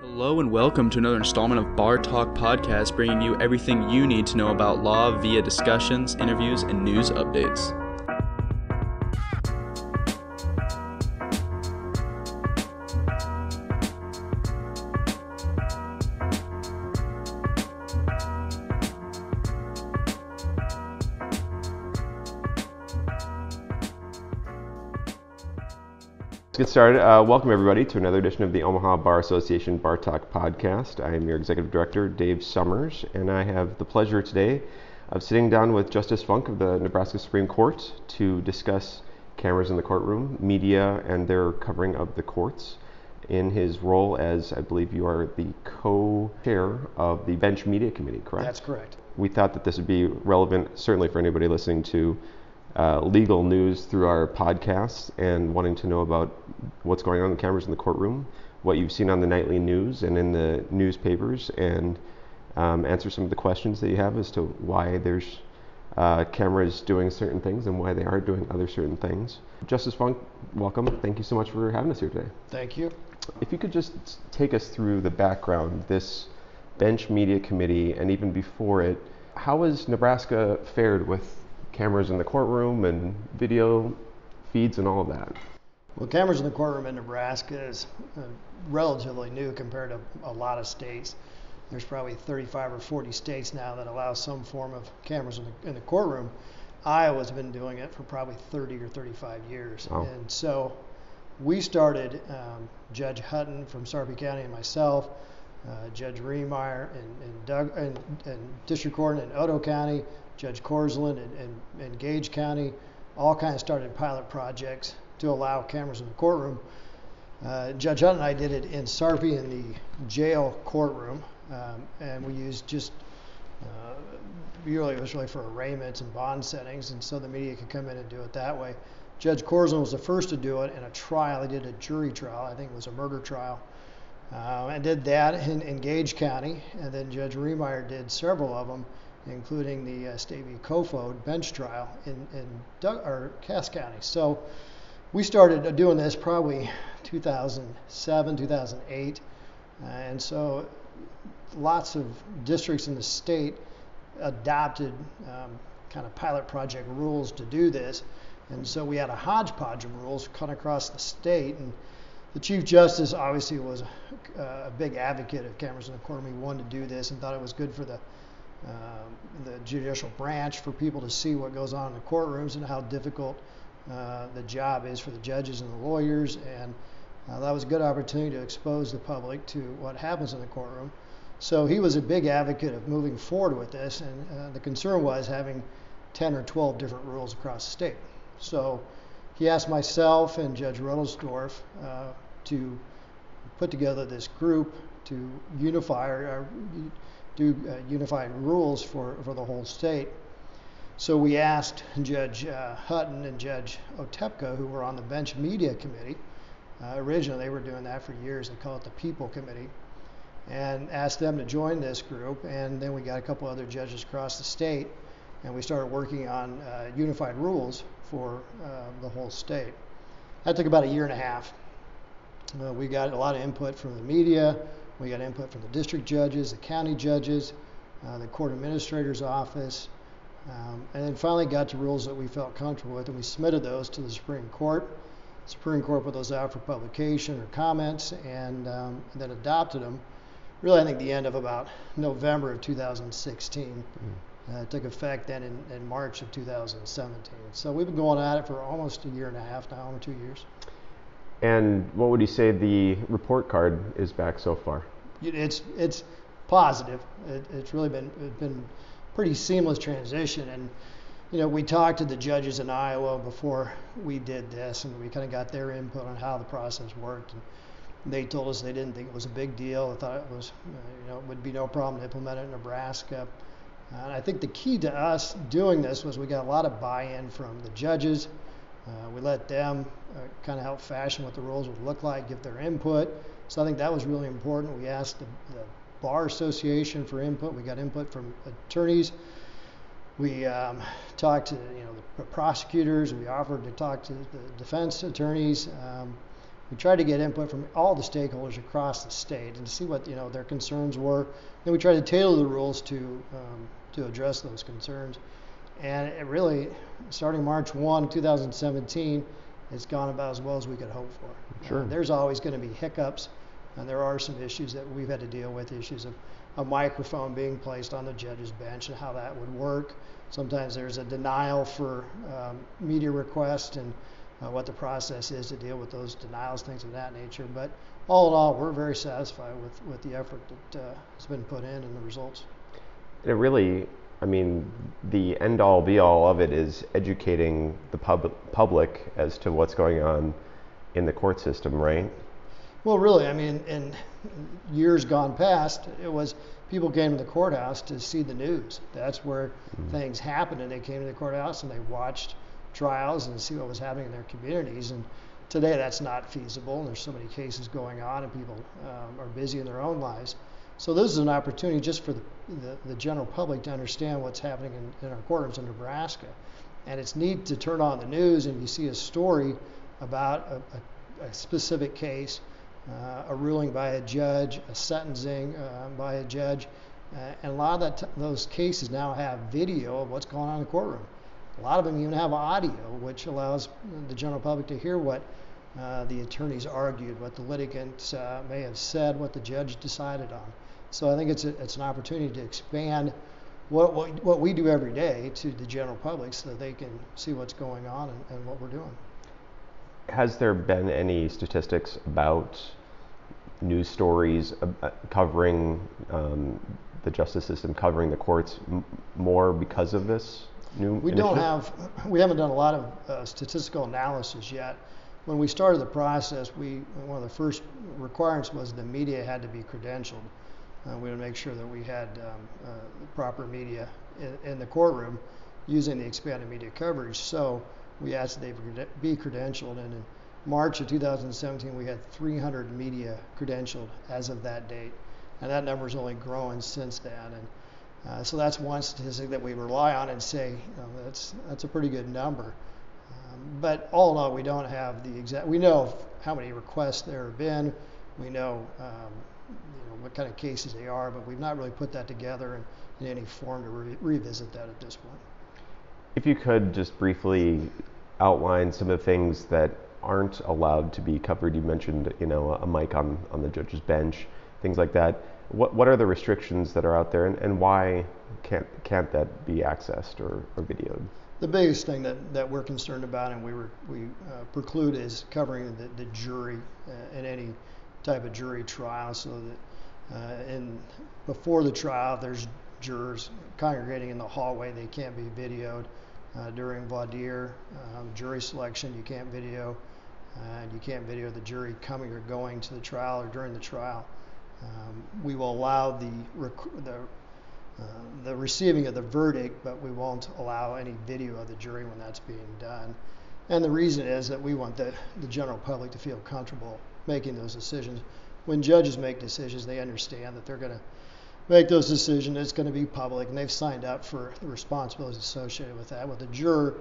Hello and welcome to another installment of Bar Talk Podcast, bringing you everything you need to know about law via discussions, interviews, and news updates. Started. Uh, welcome, everybody, to another edition of the Omaha Bar Association Bar Talk podcast. I am your executive director, Dave Summers, and I have the pleasure today of sitting down with Justice Funk of the Nebraska Supreme Court to discuss cameras in the courtroom, media, and their covering of the courts in his role as, I believe, you are the co chair of the Bench Media Committee, correct? That's correct. we thought that this would be relevant, certainly for anybody listening to uh, legal news through our podcasts and wanting to know about what's going on in the cameras in the courtroom, what you've seen on the nightly news and in the newspapers, and um, answer some of the questions that you have as to why there's uh, cameras doing certain things and why they are doing other certain things. Justice Funk, welcome. Thank you so much for having us here today. Thank you. If you could just take us through the background, this bench media committee, and even before it, how has Nebraska fared with cameras in the courtroom and video feeds and all of that? Well, cameras in the courtroom in Nebraska is uh, relatively new compared to a lot of states. There's probably 35 or 40 states now that allow some form of cameras in the, in the courtroom. Iowa's been doing it for probably 30 or 35 years. And so we started, um, Judge Hutton from Sarpy County and myself, uh, Judge Rehmeier and, and Doug and, and District Court in Otoe County, Judge Korslund and, and, and Gage County, all kind of started pilot projects to allow cameras in the courtroom. Uh, Judge Hutton and I did it in Sarpy in the jail courtroom, um, and we used just uh, really it was really for arraignments and bond settings, and so the media could come in and do it that way. Judge Korslund was the first to do it in a trial. He did a jury trial, I think it was a murder trial, uh, and did that in, in Gage County. And then Judge Rehmeier did several of them, including the uh, State v. Kofoed bench trial in, in Doug, or Cass County. So we started doing this probably 2007, 2008, uh, and so lots of districts in the state adopted um, kind of pilot project rules to do this. And so we had a hodgepodge of rules cut across the state. And the Chief Justice obviously was a, a big advocate of the courtroom. He wanted to do this and thought it was good for the the judicial branch for people to see what goes on in the courtrooms and how difficult uh, the job is for the judges and the lawyers. And uh, that was a good opportunity to expose the public to what happens in the courtroom. So he was a big advocate of moving forward with this, and uh, the concern was having 10 or 12 different rules across the state. So he asked myself and Judge Rudelsdorf uh, to put together this group to unify or do uh, unified rules for, for the whole state. So we asked Judge uh, Hutton and Judge Otepka, who were on the bench media committee. Uh, originally, they were doing that for years. They call it the People Committee and asked them to join this group. And then we got a couple other judges across the state, and we started working on uh, unified rules for uh, the whole state. That took about a year and a half. Uh, we got a lot of input from the media. We got input from the district judges, the county judges, uh, the court administrator's office, um, and then finally got to rules that we felt comfortable with, and we submitted those to the Supreme Court. The Supreme Court put those out for publication or comments, and, um, and then adopted them really, I think the end of about November of 2016. Uh, took effect then in, in March of 2017. So we've been going at it for almost a year and a half now, almost two years. And what would you say the report card is back so far? It's it's positive. It, it's really been it's been pretty seamless transition. And you know, we talked to the judges in Iowa before we did this, and we kind of got their input on how the process worked. And, they told us they didn't think it was a big deal. They thought it was, you know, it would be no problem to implement it in Nebraska. And I think the key to us doing this was we got a lot of buy-in from the judges. Uh, we let them uh, kind of help fashion what the rules would look like, give their input. So I think that was really important. We asked the, the bar association for input. We got input from attorneys. We um, talked to you know the prosecutors. We offered to talk to the defense attorneys. Um, we tried to get input from all the stakeholders across the state and to see what you know their concerns were. Then we tried to tailor the rules to um, to address those concerns. And it really, starting March 1, 2017, it's gone about as well as we could hope for. Sure. Uh, there's always going to be hiccups, and there are some issues that we've had to deal with issues of a microphone being placed on the judge's bench and how that would work. Sometimes there's a denial for um, media requests and uh, what the process is to deal with those denials, things of that nature. But all in all, we're very satisfied with, with the effort that uh, has been put in and the results. It really, I mean, the end all be all of it is educating the pub- public as to what's going on in the court system, right? Well, really, I mean, in years gone past, it was people came to the courthouse to see the news. That's where mm-hmm. things happened, and they came to the courthouse and they watched trials and see what was happening in their communities. And today, that's not feasible. And there's so many cases going on, and people um, are busy in their own lives. So this is an opportunity just for the, the, the general public to understand what's happening in, in our courtrooms in Nebraska. And it's neat to turn on the news and you see a story about a, a, a specific case uh, a ruling by a judge, a sentencing uh, by a judge, uh, and a lot of t- those cases now have video of what's going on in the courtroom. A lot of them even have audio, which allows the general public to hear what uh, the attorneys argued, what the litigants uh, may have said, what the judge decided on. So I think it's a, it's an opportunity to expand what, what, what we do every day to the general public so that they can see what's going on and, and what we're doing has there been any statistics about news stories uh, covering um, the justice system, covering the courts m- more because of this new? We initiative? don't have, we haven't done a lot of uh, statistical analysis yet. When we started the process, we one of the first requirements was the media had to be credentialed. Uh, we would make sure that we had um, uh, proper media in, in the courtroom using the expanded media coverage. So we asked that they be credentialed. And in March of 2017, we had 300 media credentialed as of that date. And that number is only growing since then. And uh, so that's one statistic that we rely on and say, you know, that's, that's a pretty good number. Um, but all in all, we don't have the exact, we know how many requests there have been. We know, um, you know what kind of cases they are, but we've not really put that together in, in any form to re- revisit that at this point. If you could just briefly outline some of the things that aren't allowed to be covered. You mentioned, you know, a mic on, on the judge's bench, things like that. What, what are the restrictions that are out there and, and why can't, can't that be accessed or, or videoed? The biggest thing that, that we're concerned about and we, were, we uh, preclude is covering the, the jury uh, in any type of jury trial so that uh, in, before the trial there's jurors congregating in the hallway, they can't be videoed uh, during voir dire, um, jury selection, you can't video, and you can't video the jury coming or going to the trial or during the trial. Um, we will allow the rec- the uh, the receiving of the verdict, but we won't allow any video of the jury when that's being done. And the reason is that we want the, the general public to feel comfortable making those decisions. When judges make decisions, they understand that they're going to make those decisions. It's going to be public, and they've signed up for the responsibilities associated with that. With a juror,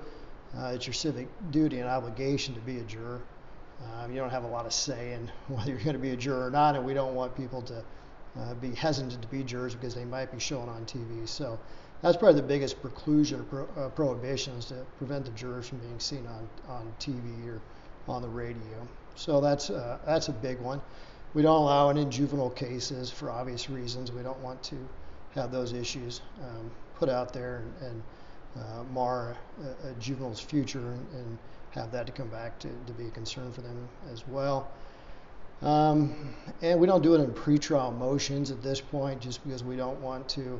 uh, it's your civic duty and obligation to be a juror. Um, you don't have a lot of say in whether you're going to be a juror or not, and we don't want people to uh, be hesitant to be jurors because they might be shown on TV. So that's probably the biggest preclusion or pro- uh, prohibition is to prevent the jurors from being seen on, on TV or on the radio. So that's uh, that's a big one. We don't allow it in juvenile cases for obvious reasons. We don't want to have those issues um, put out there and, and uh, mar a, a, juvenile's future and, and, have that to come back to, to be a concern for them as well. Um, and we don't do it in pretrial motions at this point just because we don't want to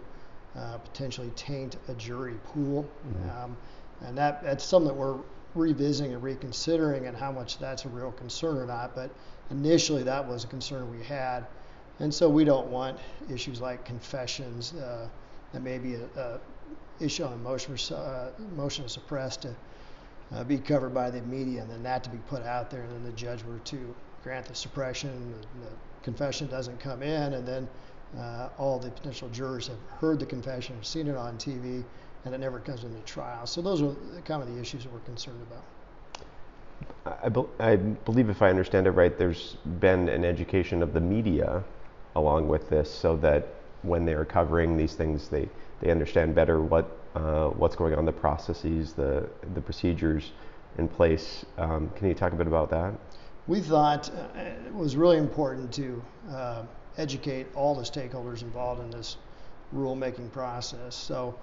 uh, potentially taint a jury pool. Mm-hmm. Um, and that, that's something that we're revisiting and reconsidering and how much that's a real concern or not. But initially, that was a concern we had. And so we don't want issues like confessions uh, that may be a, a issue on motion, uh, motion to suppress to uh, be covered by the media and then that to be put out there and then the judge were to grant the suppression, the, the confession doesn't come in and then uh, all the potential jurors have heard the confession, have seen it on TV, and it never comes into trial. So those are kind of the issues that we're concerned about. I, bel I believe, if I understand it right, there's been an education of the media along with this, so that when they are covering these things, they, they understand better what uh, what's going on, the processes, the the procedures in place. Um, can you talk a bit about that? We thought uh, it was really important to uh, educate all the stakeholders involved in this rulemaking process. So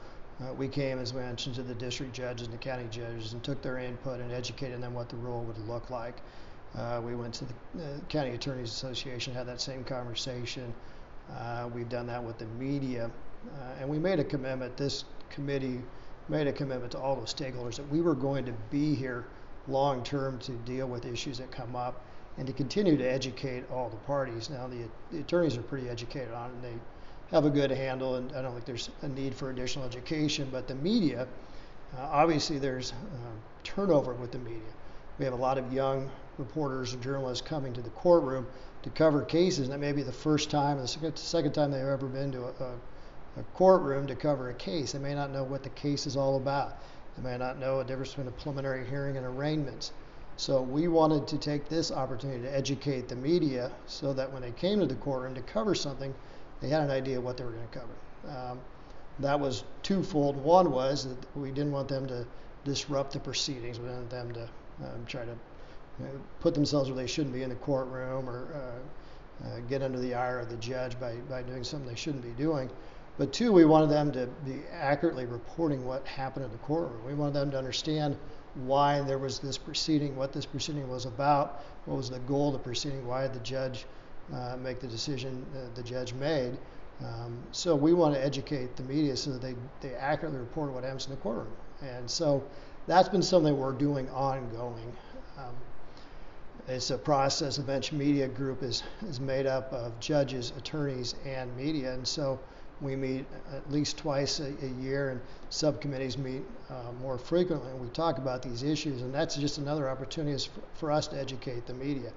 uh, we came, as we mentioned, to the district judges and the county judges and took their input and educated them what the rule would look like. Uh, we went to the uh, County Attorneys Association, had that same conversation. Uh, we've done that with the media. Uh, and we made a commitment, this committee made a commitment to all the stakeholders that we were going to be here long term to deal with issues that come up and to continue to educate all the parties. Now, the, the attorneys are pretty educated on it, and they have a good handle, and I don't think there's a need for additional education. But the media, uh, obviously, there's uh, turnover with the media. We have a lot of young reporters and journalists coming to the courtroom to cover cases, and that may be the first time, the second, second time they've ever been to a, a, a courtroom to cover a case. They may not know what the case is all about. They may not know the difference between a preliminary hearing and arraignments. So we wanted to take this opportunity to educate the media so that when they came to the courtroom to cover something, they had an idea what they were going to cover. Um, that was twofold. One was that we didn't want them to disrupt the proceedings. We didn't want them to um, try to you know, put themselves where they shouldn't be in the courtroom or uh, uh, get under the ire of the judge by, by doing something they shouldn't be doing. But two, we wanted them to be accurately reporting what happened in the courtroom. We wanted them to understand why there was this proceeding, what this proceeding was about, what was the goal of the proceeding, why the judge uh, make the decision uh, the judge made. Um, so we want to educate the media so that they, they accurately report what happens in the courtroom. And so that's been something we're doing ongoing. Um, it's a process. The bench media group is, is made up of judges, attorneys, and media. And so we meet at least twice a, a year, and subcommittees meet uh, more frequently. And we talk about these issues. And that's just another opportunity for, for us to educate the media.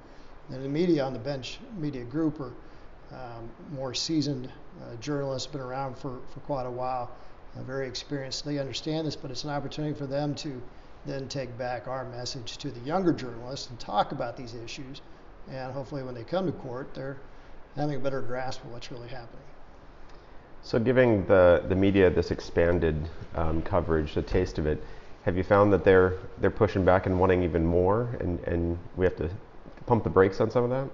And the media on the bench media group are um, more seasoned uh, journalists, been around for, for quite a while, uh, very experienced. They understand this, but it's an opportunity for them to then take back our message to the younger journalists and talk about these issues. And hopefully, when they come to court, they're having a better grasp of what's really happening. So, giving the, the media this expanded um, coverage, a taste of it, have you found that they're they're pushing back and wanting even more, and, and we have to pump the brakes on some of that?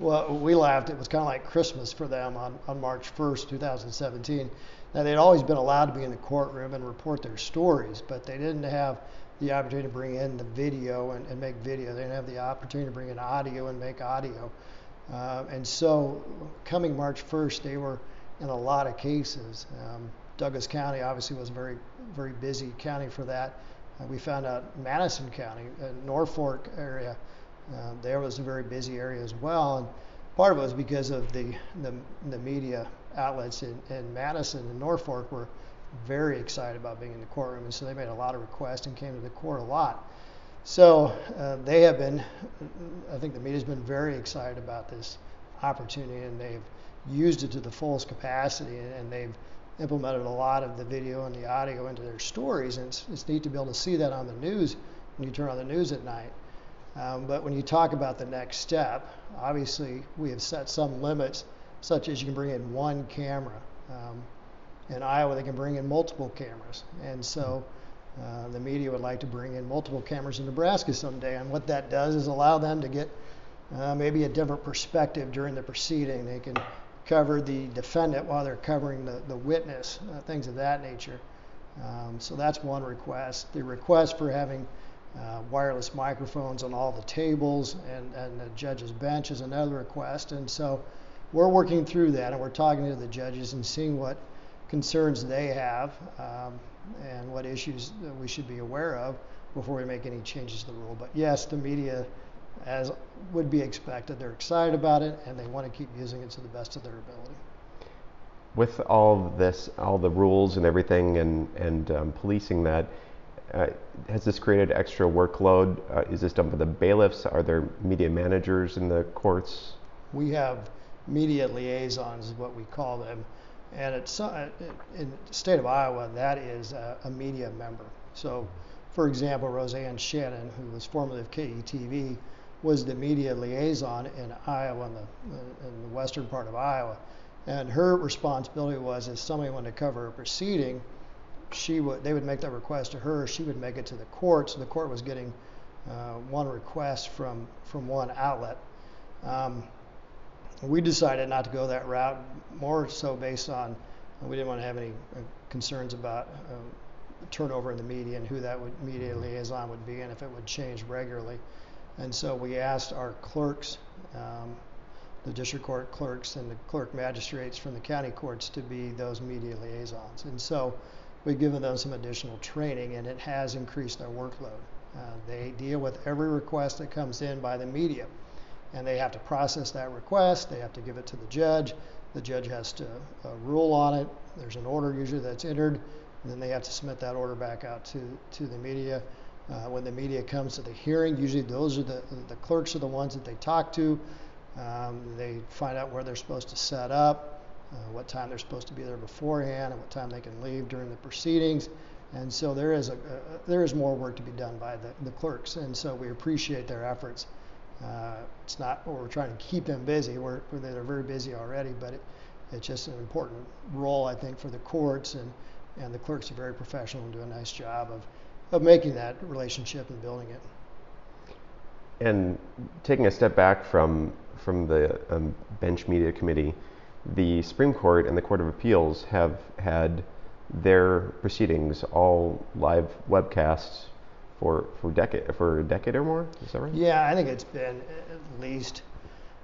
Well, we laughed. It was kind of like Christmas for them on, on March 1st, 2017. Now, they'd always been allowed to be in the courtroom and report their stories, but they didn't have the opportunity to bring in the video and, and make video. They didn't have the opportunity to bring in audio and make audio. Uh, and so, coming March 1st, they were in a lot of cases. Um, Douglas County obviously was a very, very busy county for that. Uh, we found out Madison County, uh, Norfolk area, uh, there was a very busy area as well. And part of it was because of the, the, the media outlets in, in Madison and Norfolk were very excited about being in the courtroom. And so they made a lot of requests and came to the court a lot. So uh, they have been, I think the media's been very excited about this opportunity and they've used it to the fullest capacity and, and they've implemented a lot of the video and the audio into their stories. And it's, it's neat to be able to see that on the news when you turn on the news at night. Um, but when you talk about the next step, obviously we have set some limits, such as you can bring in one camera. Um, in Iowa, they can bring in multiple cameras. And so uh, the media would like to bring in multiple cameras in Nebraska someday. And what that does is allow them to get uh, maybe a different perspective during the proceeding. They can cover the defendant while they're covering the, the witness, uh, things of that nature. Um, so that's one request. The request for having uh, wireless microphones on all the tables and, and the judge's bench is another request. And so we're working through that and we're talking to the judges and seeing what concerns they have um, and what issues we should be aware of before we make any changes to the rule. But yes, the media, as would be expected, they're excited about it and they want to keep using it to the best of their ability. With all this, all the rules and everything, and, and um, policing that, has this created extra workload? Uh, is this done by the bailiffs? Are there media managers in the courts? We have media liaisons, is what we call them. And it's, uh, in the state of Iowa, that is a, a media member. So for example, Roseanne Shannon, who was formerly of KETV, was the media liaison in Iowa, in the, in the western part of Iowa. And her responsibility was if somebody wanted to cover a proceeding, she would they would make that request to her. She would make it to the court. So the court was getting uh, one request from from one outlet. Um, we decided not to go that route, more so based on we didn't want to have any uh, concerns about uh, turnover in the media and who that would media liaison would be and if it would change regularly. And so we asked our clerks, um, the district court clerks and the clerk magistrates from the county courts to be those media liaisons. And so we've given them some additional training and it has increased their workload. Uh, they deal with every request that comes in by the media and they have to process that request, they have to give it to the judge, the judge has to uh, rule on it, there's an order usually that's entered, and then they have to submit that order back out to, to the media. Uh, when the media comes to the hearing, usually those are the, the clerks are the ones that they talk to. Um, they find out where they're supposed to set up, uh, what time they're supposed to be there beforehand, and what time they can leave during the proceedings. And so there is a, there is more work to be done by the, the clerks, and so we appreciate their efforts. Uh, it's not we're trying to keep them busy. We're, they're very busy already, but it, it's just an important role I think for the courts and and the clerks are very professional and do a nice job of of making that relationship and building it. And taking a step back from from the um, bench media committee, the Supreme Court and the Court of Appeals have had their proceedings all live webcasts for for decade for a decade or more. Is that right? Yeah, I think it's been at least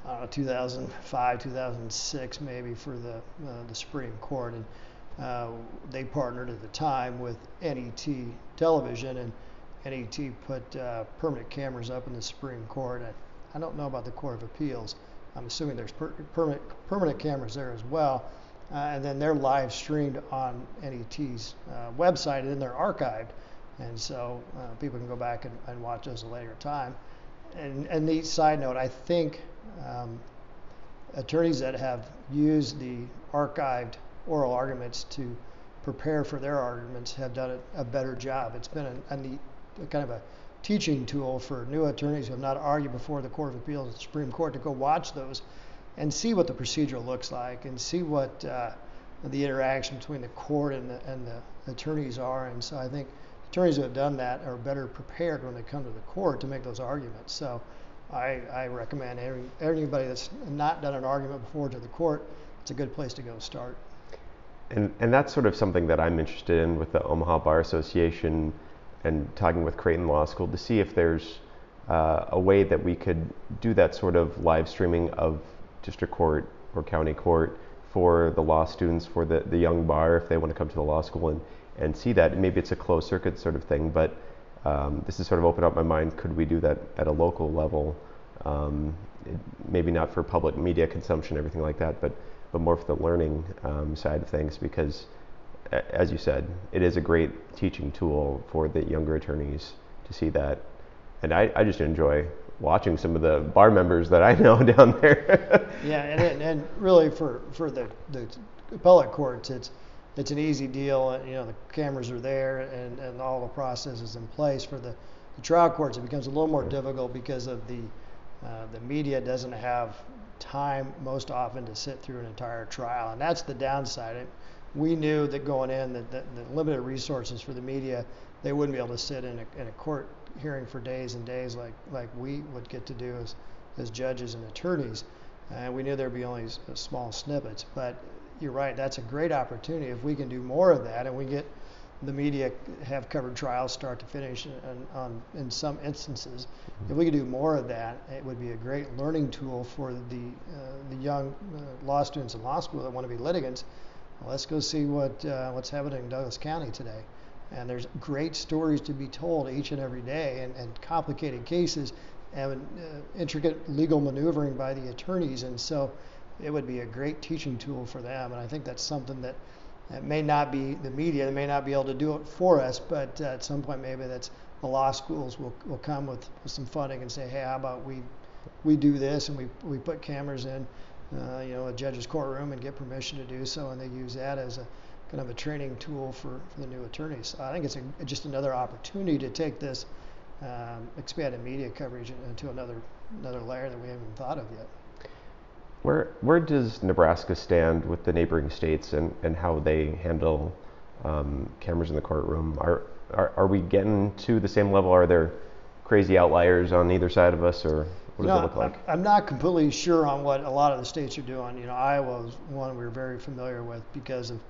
uh, 2005, 2006, maybe for the uh, the Supreme Court, and uh, they partnered at the time with NET Television, and NET put uh, permanent cameras up in the Supreme Court. I, I don't know about the Court of Appeals. I'm assuming there's per- permanent permanent cameras there as well. Uh, and then they're live streamed on NET's uh, website, and then they're archived, and so uh, people can go back and, and, watch those at a later time. And, and the side note, I think um, attorneys that have used the archived oral arguments to prepare for their arguments have done a, a better job. It's been a, a neat kind of a teaching tool for new attorneys who have not argued before the Court of Appeals and the Supreme Court to go watch those and see what the procedure looks like and see what uh, the interaction between the court and the, and the attorneys are. And so I think attorneys who have done that are better prepared when they come to the court to make those arguments. So I, I recommend every, anybody that's not done an argument before to the court, it's a good place to go start. And, and that's sort of something that I'm interested in with the Omaha Bar Association and talking with Creighton Law School to see if there's uh, a way that we could do that sort of live streaming of district court or county court for the law students, for the, the young bar, if they want to come to the law school and, and see that. Maybe it's a closed circuit sort of thing, but um, this has sort of opened up my mind. Could we do that at a local level? Um, it, maybe not for public media consumption, everything like that, but but more for the learning um, side of things because, as you said, it is a great teaching tool for the younger attorneys to see that. And I, I just enjoy watching some of the bar members that I know down there. yeah, and, and really for, for the, the appellate courts, it's it's an easy deal. And, You know, the cameras are there and, and all the process is in place. For the, the trial courts, it becomes a little more difficult because of the uh, the media doesn't have time most often to sit through an entire trial, and that's the downside. It, we knew that going in that the, limited resources for the media, they wouldn't be able to sit in a, in a court hearing for days and days like like we would get to do as as judges and attorneys. And we knew there'd be only small snippets, but you're right. That's a great opportunity if we can do more of that, and we get the media have covered trials start to finish and on in some instances. If we could do more of that, it would be a great learning tool for the uh, the young uh, law students in law school that want to be litigants. Let's go see what uh, what's happening in Douglas County today. And there's great stories to be told each and every day, and, and complicated cases, and uh, intricate legal maneuvering by the attorneys. And so, it would be a great teaching tool for them. And I think that's something that it may not be the media, they may not be able to do it for us, but uh, at some point maybe that's the law schools will, will come with, with some funding and say, hey, how about we we do this and we, we put cameras in, uh, you know, a judge's courtroom and get permission to do so, and they use that as a kind of a training tool for, for the new attorneys. So I think it's a, just another opportunity to take this um, expanded media coverage into another another layer that we haven't thought of yet. Where where does Nebraska stand with the neighboring states and, and how they handle um, cameras in the courtroom? Are, are are we getting to the same level? Are there crazy outliers on either side of us, or what does no, it look like? I'm not completely sure on what a lot of the states are doing. You know, Iowa was one we were very familiar with because of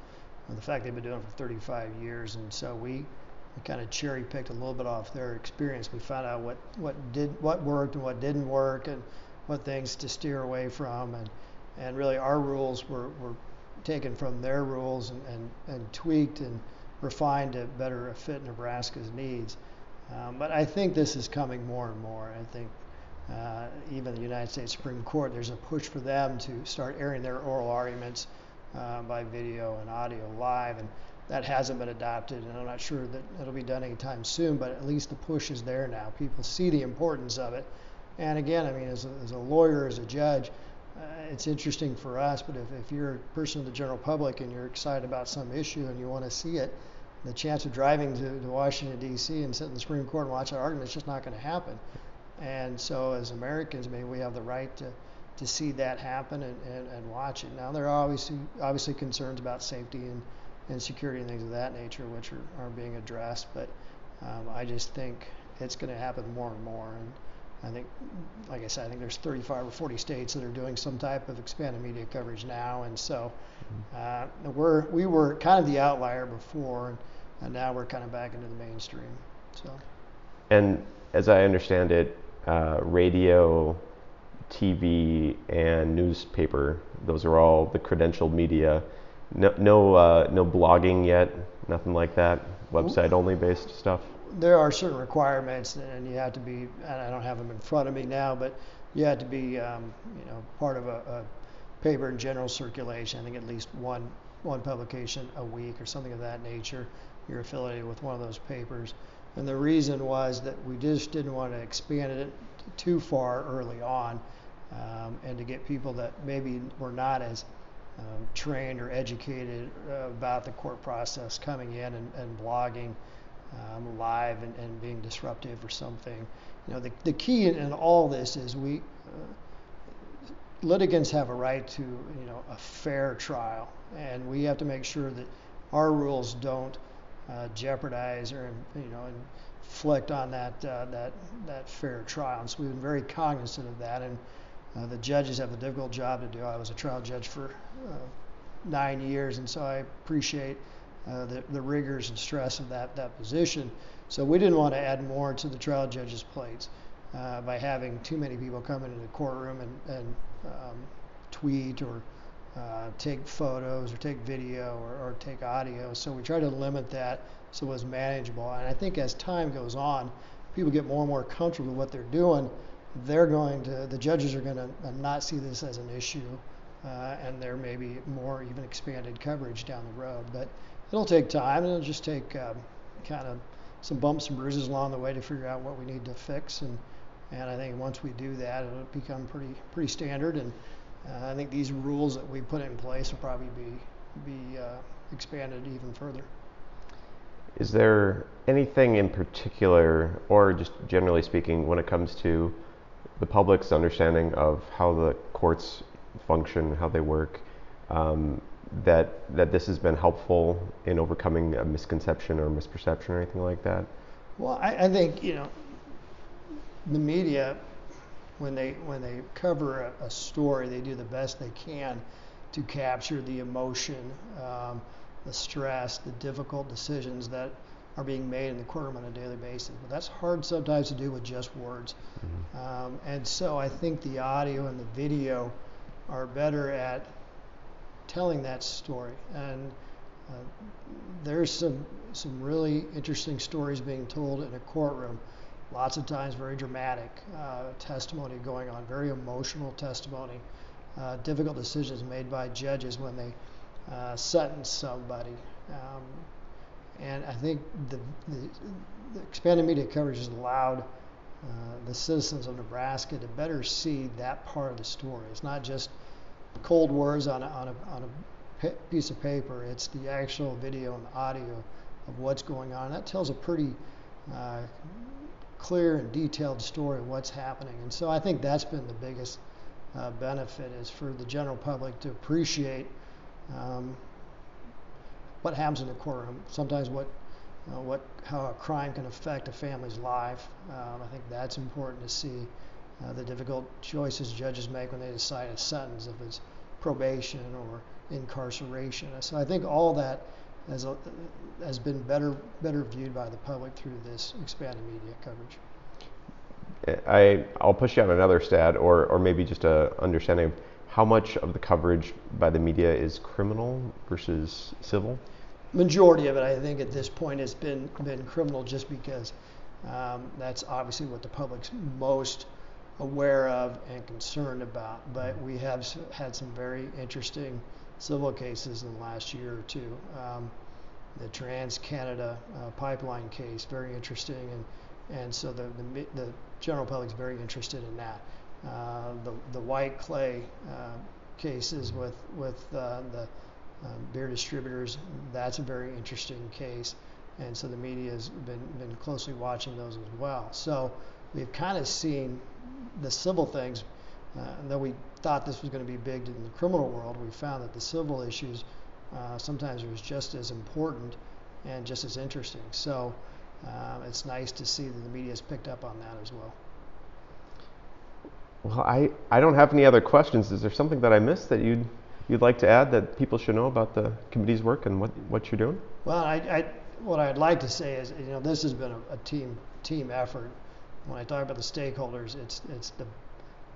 the fact they've been doing it for 35 years, and so we, we kind of cherry picked a little bit off their experience. We found out what what did what worked and what didn't work, and what things to steer away from, and and really our rules were, were taken from their rules and, and, and tweaked and refined to better fit Nebraska's needs. Um, but I think this is coming more and more. I think uh, even the United States Supreme Court, there's a push for them to start airing their oral arguments uh, by video and audio live, and that hasn't been adopted, and I'm not sure that it'll be done anytime soon. But at least the push is there now. People see the importance of it, and again, I mean, as a, as a lawyer, as a judge, uh, it's interesting for us. But if, if you're a person of the general public and you're excited about some issue and you want to see it, the chance of driving to, to Washington D.C. and sit in the Supreme Court and watch an argument is just not going to happen. And so, as Americans, maybe we have the right to, to see that happen and, and, and watch it. Now, there are obviously obviously concerns about safety and, and security and things of that nature, which are, are being addressed. But um, I just think it's going to happen more and more. And I think, like I said, I think there's 35 or 40 states that are doing some type of expanded media coverage now, and so uh, we're we were kind of the outlier before, and, and now we're kind of back into the mainstream. So. And as I understand it, uh, radio, TV, and newspaper. Those are all the credentialed media. No, no, uh, no blogging yet. Nothing like that. Website only based stuff. There are certain requirements, and you have to be. And I don't have them in front of me now, but you have to be, um, you know, part of a, a paper in general circulation. I think at least one one publication a week or something of that nature. You're affiliated with one of those papers. And the reason was that we just didn't want to expand it too far early on um, and to get people that maybe were not as um, trained or educated uh, about the court process coming in and, and blogging um, live and, and, being disruptive or something. You know, the, the key in, in all this is we uh, litigants have a right to you know a fair trial, and we have to make sure that our rules don't uh, jeopardize or you know inflict on that uh, that that fair trial. And so we've been very cognizant of that, and uh, the judges have a difficult job to do. I was a trial judge for uh, nine years, and so I appreciate uh, the, the rigors and stress of that that position. So we didn't want to add more to the trial judges' plates uh, by having too many people come into the courtroom and, and um, tweet or uh, take photos or take video or, or, take audio. So we try to limit that so it was manageable. And I think as time goes on, people get more and more comfortable with what they're doing. They're going to, the judges are going to not see this as an issue, uh, and there may be more even expanded coverage down the road. But it'll take time, and it'll just take um, kind of some bumps and bruises along the way to figure out what we need to fix. And, and I think once we do that, it'll become pretty pretty standard. And uh, I think these rules that we put in place will probably be be uh, expanded even further. Is there anything in particular, or just generally speaking, when it comes to the public's understanding of how the courts function, how they work, um, that that this has been helpful in overcoming a misconception or misperception or anything like that? Well, I, I think you know the media when they when they cover a, a, story, they do the best they can to capture the emotion, um, the stress, the difficult decisions that are being made in the courtroom on a daily basis. But that's hard sometimes to do with just words. Mm-hmm. Um, and so I think the audio and the video are better at telling that story. And uh, there's some some really interesting stories being told in a courtroom lots of times very dramatic uh, testimony going on, very emotional testimony, uh, difficult decisions made by judges when they uh, sentence somebody. Um, and I think the, the, the, expanded media coverage has allowed uh, the citizens of Nebraska to better see that part of the story. It's not just cold words on a, on a, on a piece of paper. It's the actual video and audio of what's going on. That tells a pretty uh, clear and detailed story of what's happening. And so I think that's been the biggest uh, benefit is for the general public to appreciate um, what happens in the courtroom. Sometimes what uh, what how a crime can affect a family's life. Um, I think that's important to see uh, the difficult choices judges make when they decide a sentence, if it's probation or incarceration. So I think all that has, a, has been better better viewed by the public through this expanded media coverage. I, I'll push you on another stat, or, or maybe just a understanding of how much of the coverage by the media is criminal versus civil. Majority of it, I think, at this point has been been criminal, just because um, that's obviously what the public's most aware of and concerned about. But we have had some very interesting civil cases in the last year or two. Um, the Trans Canada uh, pipeline case, very interesting, and and so the the, the general public is very interested in that. Uh, the the White Clay uh, cases with with uh, the um, beer distributors, that's a very interesting case, and so the media has been been closely watching those as well. So we've kind of seen the civil things, uh, though we thought this was going to be big in the criminal world, we found that the civil issues uh, sometimes was just as important and just as interesting. So um, it's nice to see that the media has picked up on that as well. Well, I, I don't have any other questions. Is there something that I missed that you'd you'd like to add that people should know about the committee's work and what, what you're doing? Well, I, I, what I'd like to say is, you know, this has been a, a team team effort. When I talk about the stakeholders, it's it's the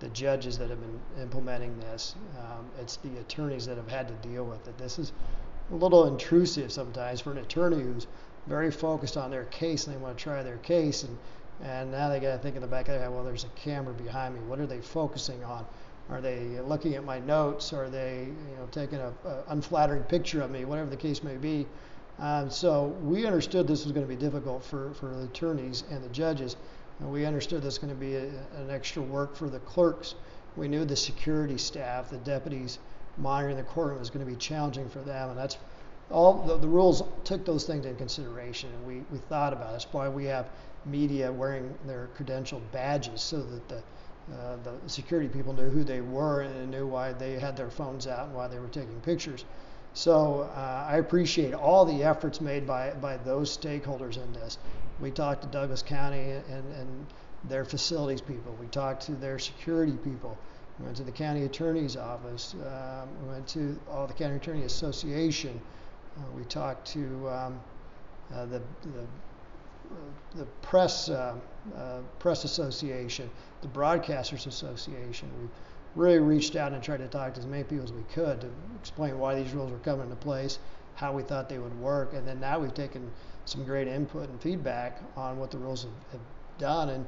the judges that have been implementing this. Um, it's the attorneys that have had to deal with it. This is a little intrusive sometimes for an attorney who's very focused on their case and they want to try their case and and now they got to think in the back of their head, well, there's a camera behind me. What are they focusing on? Are they looking at my notes? Are they, you know, taking a, a unflattering picture of me? Whatever the case may be. Um, so we understood this was going to be difficult for, for the attorneys and the judges. And we understood was going to be a, an extra work for the clerks. We knew the security staff, the deputies monitoring the courtroom was going to be challenging for them, and that's all the, the rules took those things in consideration, and we, we thought about it. That's why we have media wearing their credential badges so that the uh, the security people knew who they were and knew why they had their phones out and why they were taking pictures. So uh, I appreciate all the efforts made by, by those stakeholders in this. We talked to Douglas County and, and their facilities people. We talked to their security people. We went to the county attorney's office. Um, we went to all the county attorney association. Uh, we talked to um, uh, the, the the press uh, uh, press association, the broadcasters association. We really reached out and tried to talk to as many people as we could to explain why these rules were coming into place, how we thought they would work, and then now we've taken some great input and feedback on what the rules have, have done, and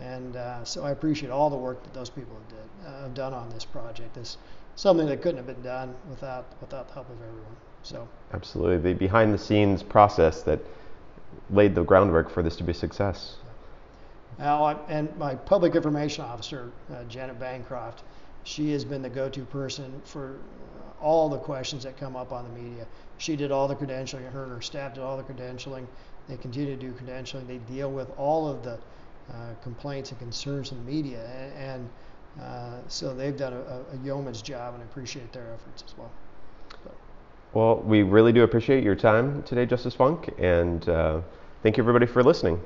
and uh, so I appreciate all the work that those people have, did, uh, have done on this project. It's something that couldn't have been done without without the help of everyone. So absolutely, the behind the scenes process that laid the groundwork for this to be a success. I, and my public information officer, uh, Janet Bancroft, she has been the go-to person for all the questions that come up on the media. She did all the credentialing. Her and her staff did all the credentialing. They continue to do credentialing. They deal with all of the uh, complaints and concerns in the media, and, and uh, so they've done a, a, yeoman's job, and I appreciate their efforts as well. Well, we really do appreciate your time today, Justice Funk, and uh, thank you everybody for listening.